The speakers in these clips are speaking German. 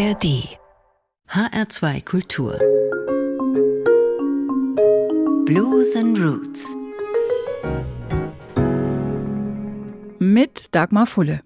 ARD HR2 Kultur Blues and Roots mit Dagmar Fulle.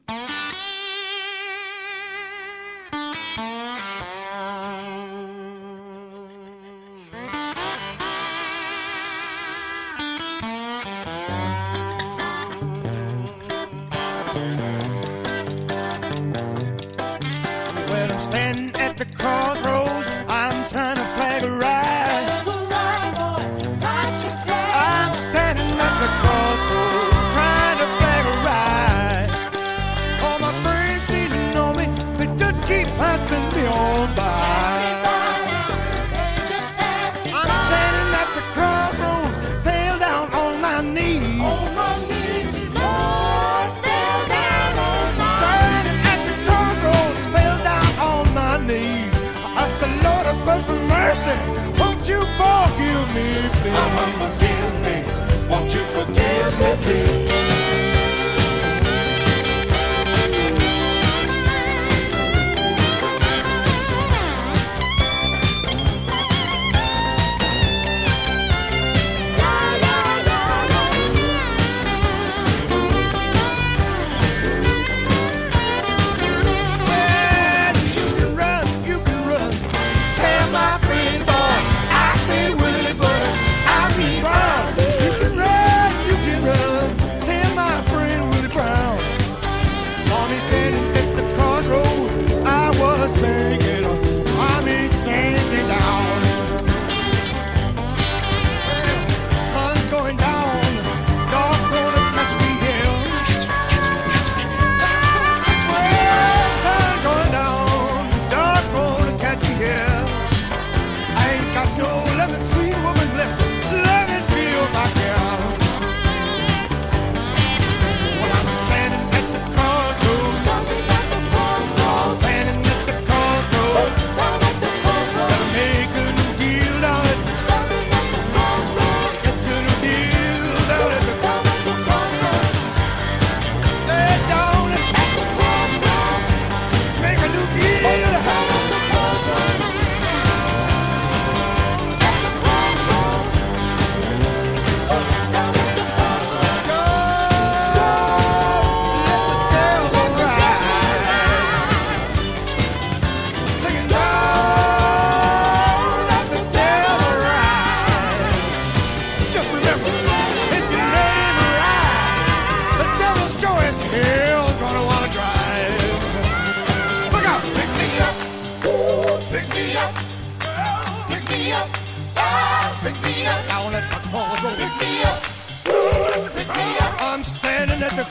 nothing.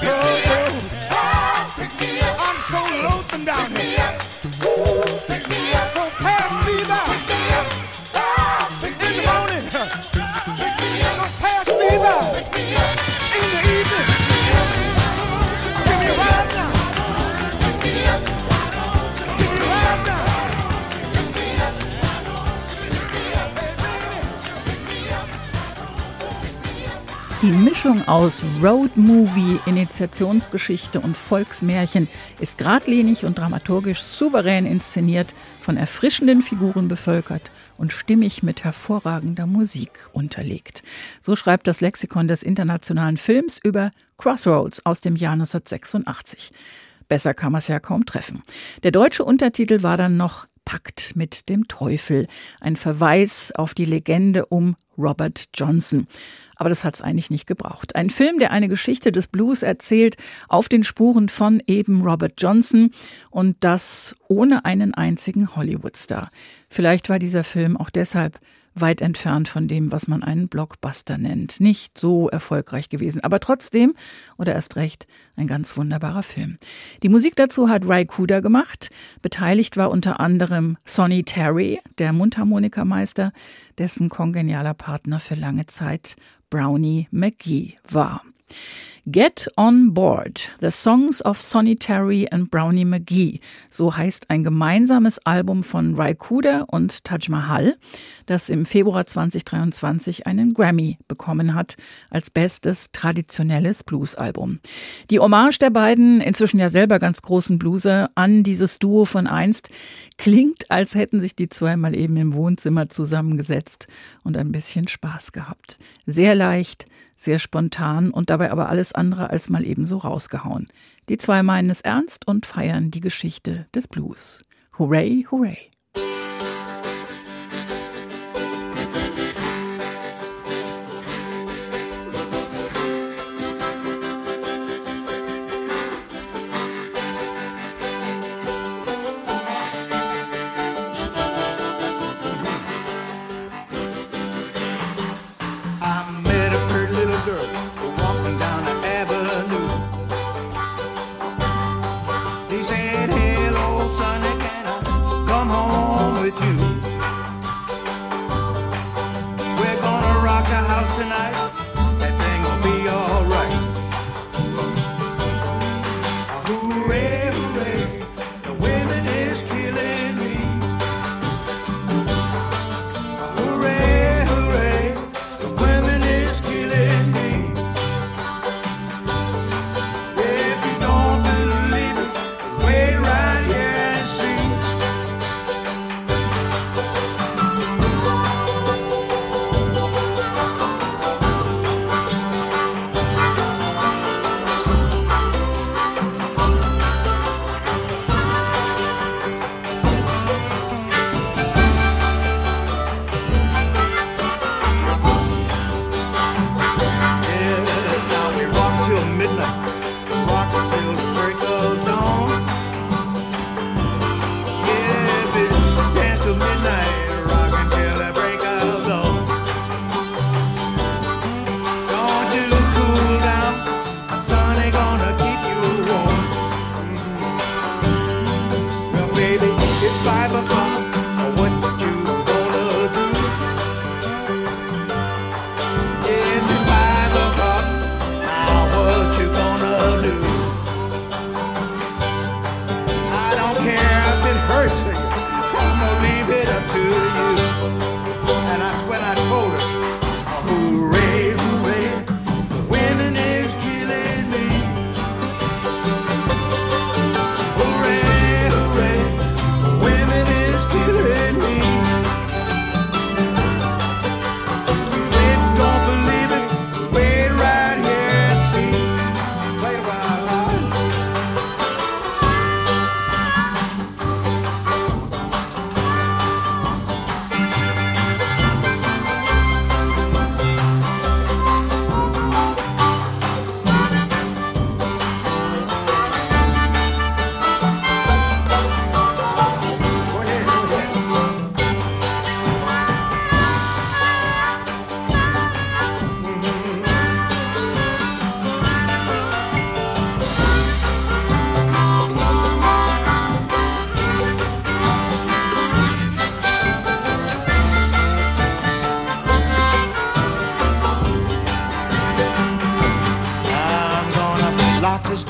Die Mischung aus Road-Movie, Initiationsgeschichte und Volksmärchen ist geradlinig und dramaturgisch souverän inszeniert, von erfrischenden Figuren bevölkert und stimmig mit hervorragender Musik unterlegt. So schreibt das Lexikon des internationalen Films über Crossroads aus dem Jahr 1986. Besser kann man es ja kaum treffen. Der deutsche Untertitel war dann noch Pakt mit dem Teufel, ein Verweis auf die Legende um Robert Johnson. Aber das hat es eigentlich nicht gebraucht. Ein Film, der eine Geschichte des Blues erzählt, auf den Spuren von eben Robert Johnson und das ohne einen einzigen Hollywood-Star. Vielleicht war dieser Film auch deshalb weit entfernt von dem, was man einen Blockbuster nennt. Nicht so erfolgreich gewesen, aber trotzdem, oder erst recht, ein ganz wunderbarer Film. Die Musik dazu hat Ray Kuda gemacht. Beteiligt war unter anderem Sonny Terry, der Mundharmonikermeister, dessen kongenialer Partner für lange Zeit Brownie McGee war. Get on Board, The Songs of Sonny Terry and Brownie McGee. So heißt ein gemeinsames Album von Rai Kuda und Taj Mahal, das im Februar 2023 einen Grammy bekommen hat als bestes traditionelles Bluesalbum. Die Hommage der beiden, inzwischen ja selber ganz großen Blueser, an dieses Duo von einst klingt, als hätten sich die zwei mal eben im Wohnzimmer zusammengesetzt und ein bisschen Spaß gehabt. Sehr leicht, sehr spontan und dabei aber alles andere als mal ebenso rausgehauen. Die zwei meinen es ernst und feiern die Geschichte des Blues. Hooray, hooray!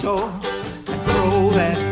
door and throw that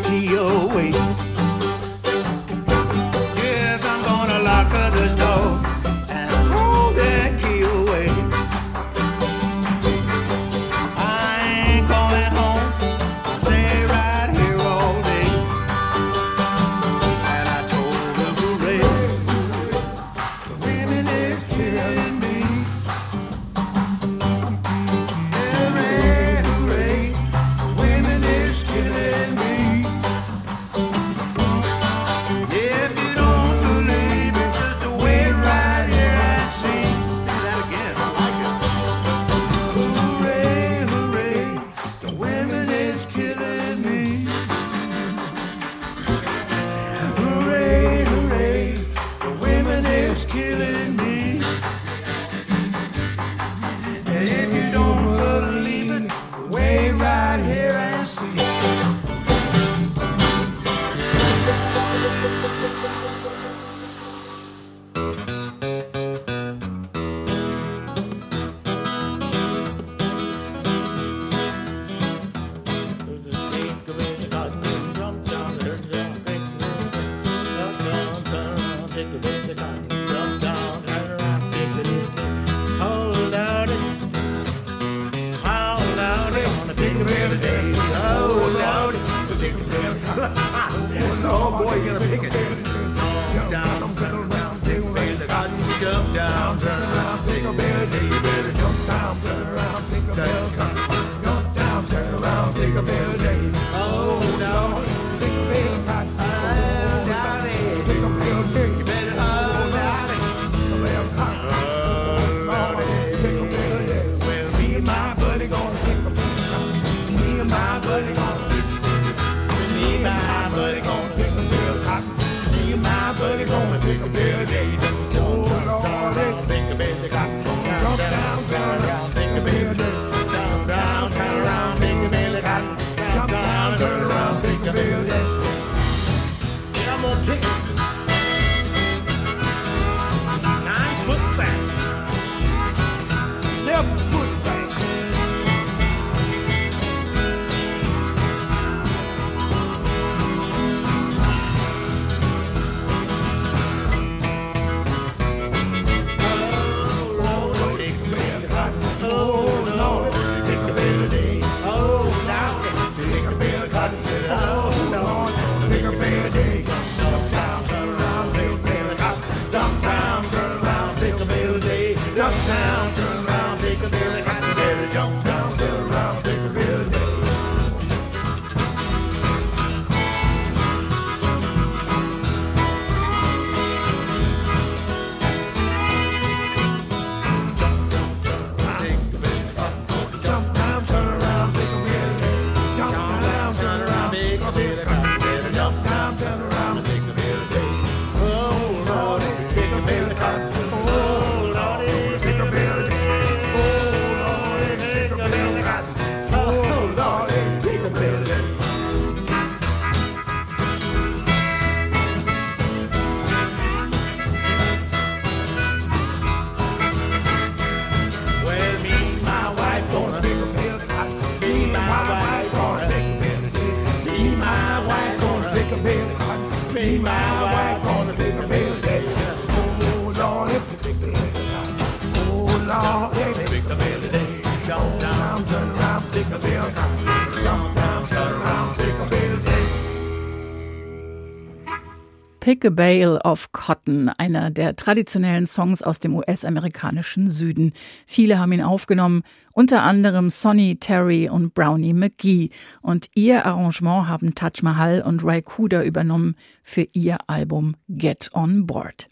Pick a Bale of Cotton, einer der traditionellen Songs aus dem US-amerikanischen Süden. Viele haben ihn aufgenommen, unter anderem Sonny Terry und Brownie McGee. Und ihr Arrangement haben Taj Mahal und Ray Kuda übernommen für ihr Album Get On Board.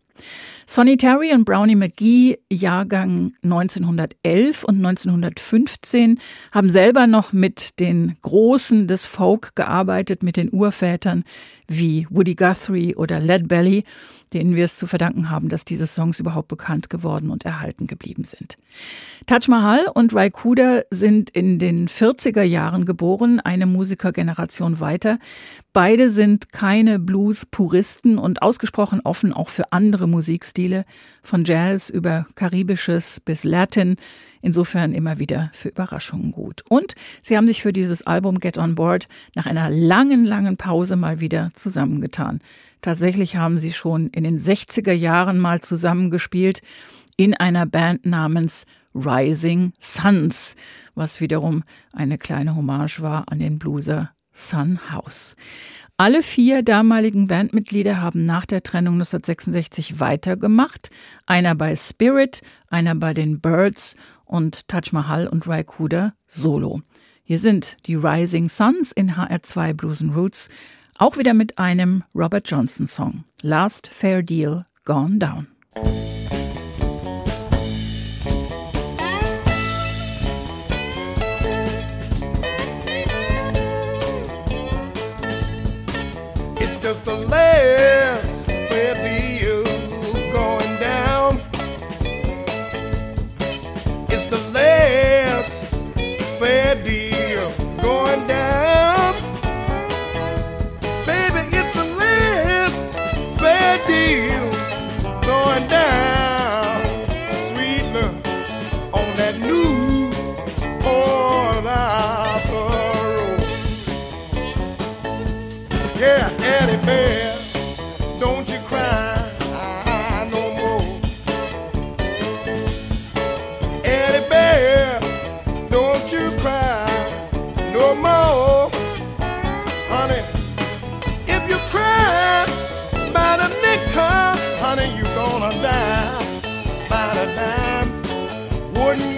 Sonny Terry und Brownie McGee, Jahrgang 1911 und 1915, haben selber noch mit den Großen des Folk gearbeitet, mit den Urvätern wie Woody Guthrie oder Led Belly denen wir es zu verdanken haben, dass diese Songs überhaupt bekannt geworden und erhalten geblieben sind. Taj Mahal und Rai Kuda sind in den 40er Jahren geboren, eine Musikergeneration weiter. Beide sind keine Blues-Puristen und ausgesprochen offen auch für andere Musikstile, von Jazz über Karibisches bis Latin. Insofern immer wieder für Überraschungen gut. Und sie haben sich für dieses Album Get On Board nach einer langen, langen Pause mal wieder zusammengetan. Tatsächlich haben sie schon in den 60er Jahren mal zusammengespielt in einer Band namens Rising Suns, was wiederum eine kleine Hommage war an den Blueser Sun House. Alle vier damaligen Bandmitglieder haben nach der Trennung 1966 weitergemacht. Einer bei Spirit, einer bei den Birds und Taj Mahal und Rai Kuda solo. Hier sind die Rising Suns in HR2 Blues and Roots auch wieder mit einem Robert Johnson Song. Last Fair Deal Gone Down.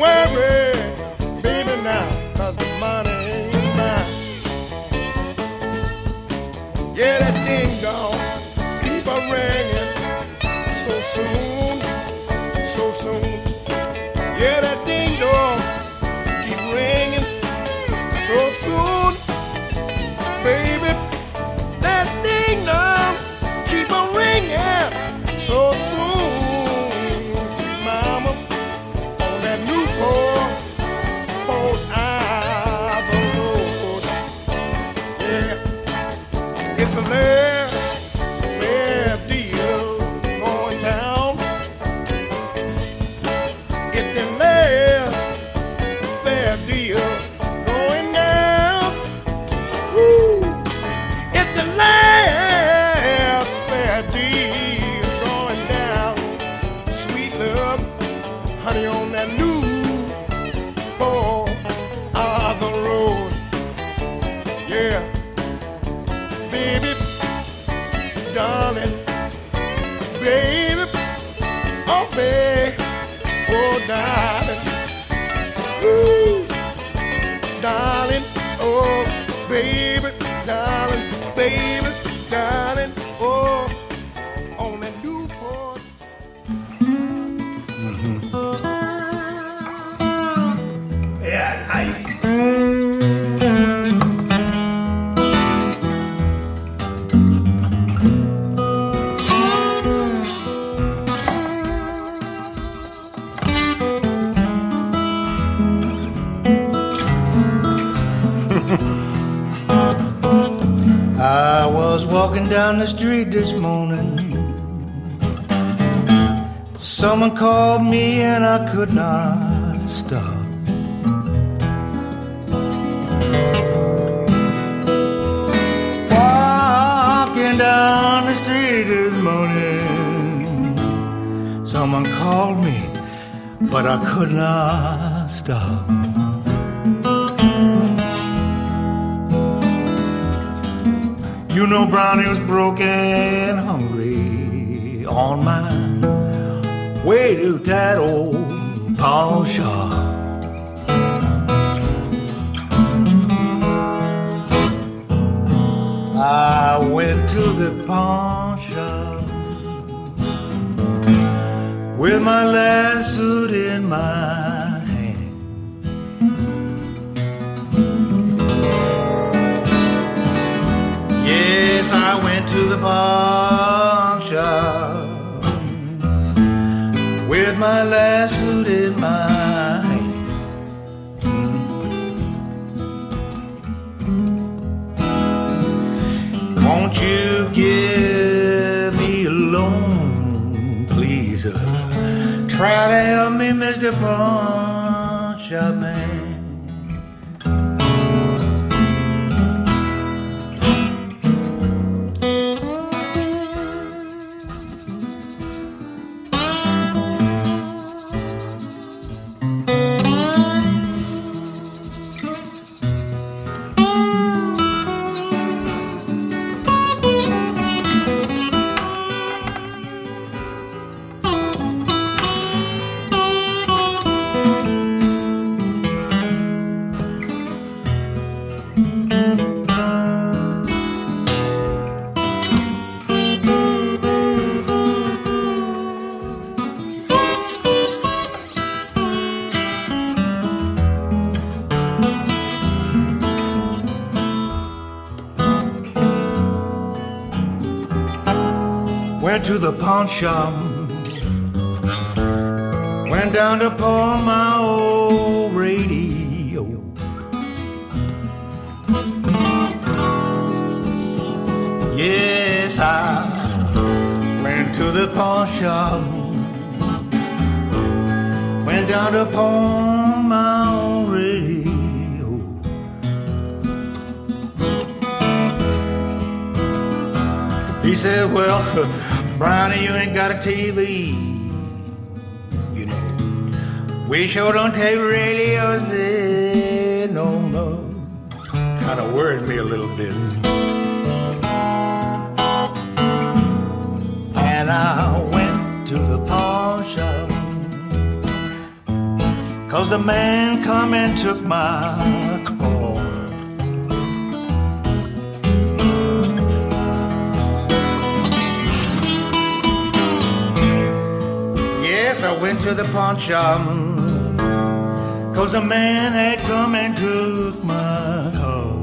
worry, baby, the money ain't mine. Yeah, that ding dong, keep a ring. Down the street this morning. Someone called me and I could not stop. Walking down the street this morning. Someone called me, but I could not stop. You know Brownie was broke and hungry on my way to that old pawn shop. I went to the pawn shop with my last suit in my to the pawn shop with my last suit in my. Won't you give me a loan, please? Try to help me, Mr. Pawn Shop Man. The pawn shop. Went down to pawn my old radio. Yes, I went to the pawn shop. Went down to pawn my old radio. He said, Well, Brownie, you ain't got a TV. You know, we sure don't take radios there no more. Kind of worried me a little bit. And I went to the pawn shop. Cause the man come and took my car. I went to the pawn shop. Cause the man had come and took my car.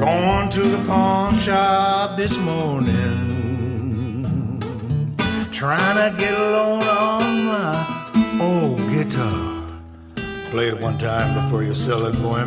Going to the pawn shop this morning trying to get a loan on my old guitar. Play it one time before you sell it, boy.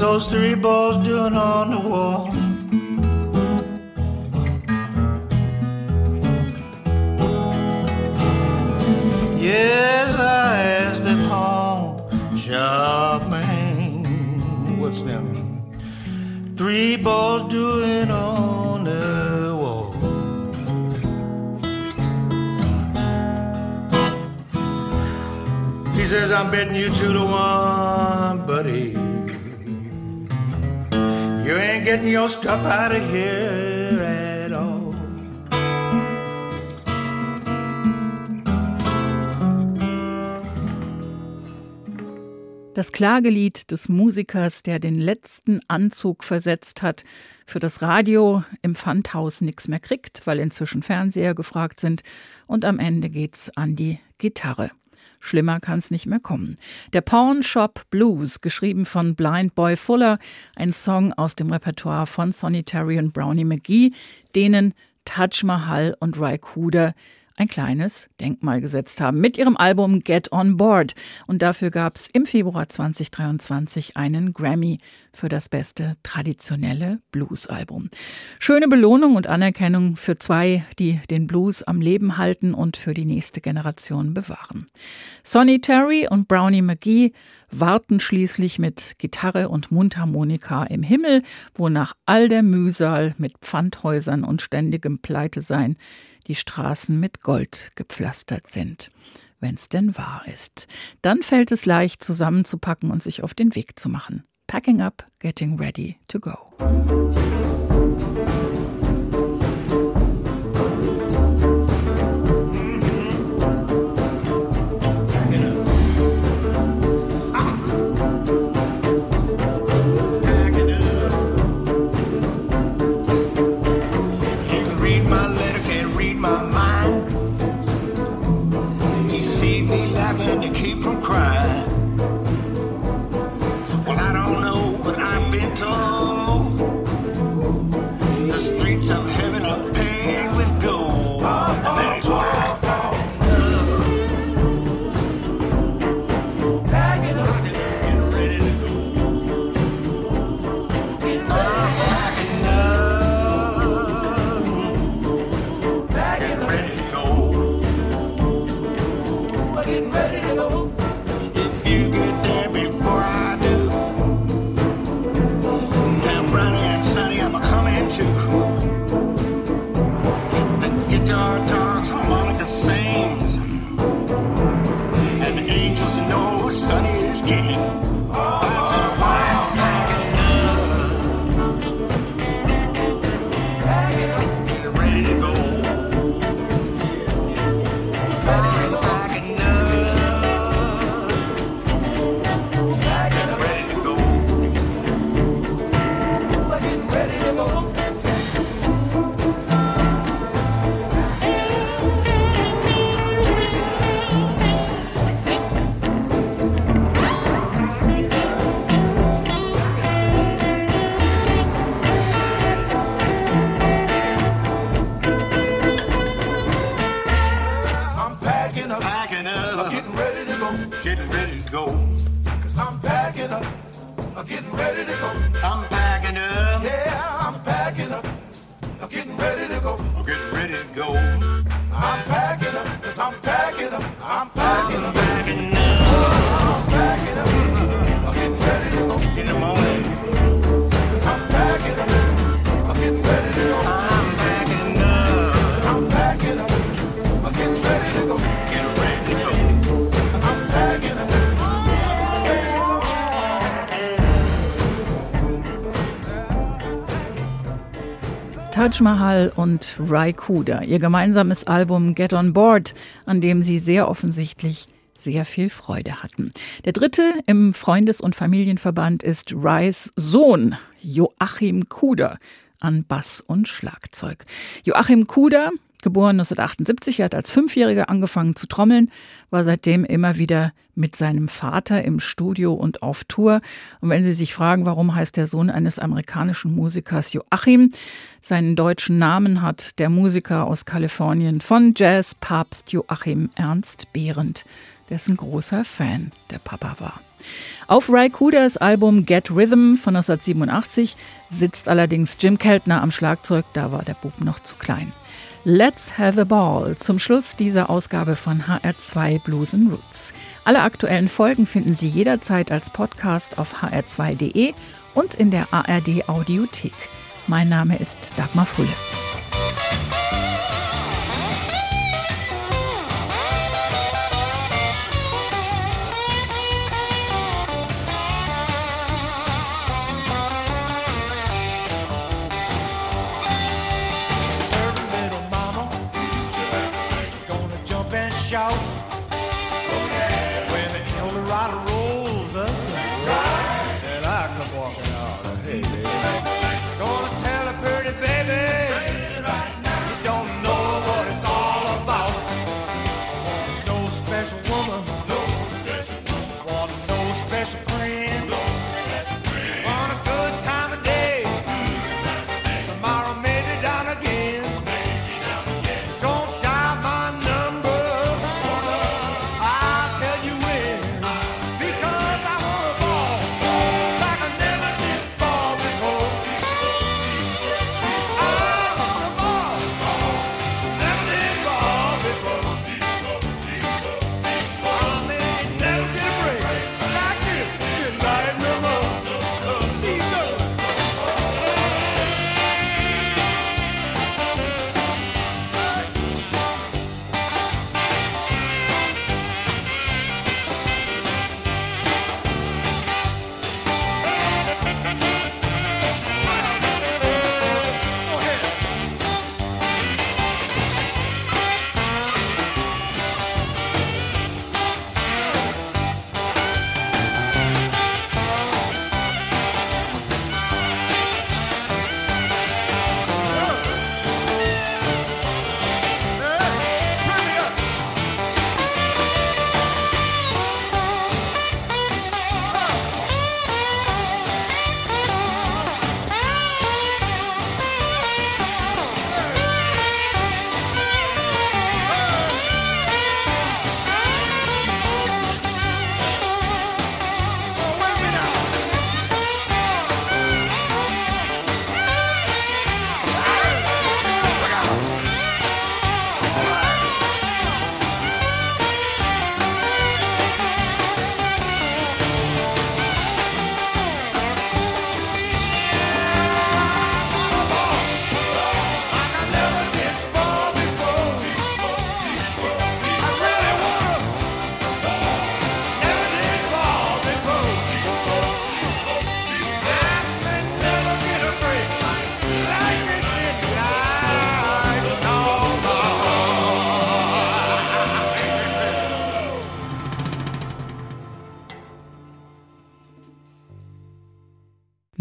Those three balls doing on the wall? Yes, I asked the pawn shop man, what's them? Three balls doing says, I'm betting you two to one, buddy. You ain't getting your stuff out of here at all. Das Klagelied des Musikers, der den letzten Anzug versetzt hat, für das Radio im Pfandhaus nichts mehr kriegt, weil inzwischen Fernseher gefragt sind und am Ende geht's an die Gitarre. Schlimmer kann es nicht mehr kommen. Der Pawn Shop Blues, geschrieben von Blind Boy Fuller, ein Song aus dem Repertoire von Sonny Terry und Brownie McGee, denen Taj Mahal und Ray Cooder ein kleines Denkmal gesetzt haben mit ihrem Album Get On Board. Und dafür gab es im Februar 2023 einen Grammy für das beste traditionelle Blues-Album. Schöne Belohnung und Anerkennung für zwei, die den Blues am Leben halten und für die nächste Generation bewahren. Sonny Terry und Brownie McGee warten schließlich mit Gitarre und Mundharmonika im Himmel, wo nach all der Mühsal mit Pfandhäusern und ständigem Pleitesein die Straßen mit Gold gepflastert sind. Wenn's denn wahr ist. Dann fällt es leicht zusammenzupacken und sich auf den Weg zu machen. Packing up, getting ready to go. packing up. I'm getting ready to go. Getting ready to go. Cause I'm packing up. I'm getting ready to go. I'm packing up. Yeah, I'm packing up. I'm getting ready to go. I'm getting ready to go. I'm packing up. Cause I'm packing up. I'm packing up. I'm packing up. Taj Mahal und Rai Kuda, ihr gemeinsames Album Get On Board, an dem sie sehr offensichtlich sehr viel Freude hatten. Der dritte im Freundes- und Familienverband ist Rais Sohn, Joachim Kuder, an Bass und Schlagzeug. Joachim Kuder Geboren 1978, er hat als Fünfjähriger angefangen zu trommeln, war seitdem immer wieder mit seinem Vater im Studio und auf Tour. Und wenn Sie sich fragen, warum heißt der Sohn eines amerikanischen Musikers Joachim, seinen deutschen Namen hat der Musiker aus Kalifornien von Jazz-Papst Joachim Ernst Behrendt, dessen großer Fan der Papa war. Auf Ray Kudas Album Get Rhythm von 1987 sitzt allerdings Jim Keltner am Schlagzeug, da war der Bub noch zu klein. Let's Have a Ball zum Schluss dieser Ausgabe von HR2 Blues and Roots. Alle aktuellen Folgen finden Sie jederzeit als Podcast auf hr2.de und in der ARD Audiothek. Mein Name ist Dagmar Fulle. shout.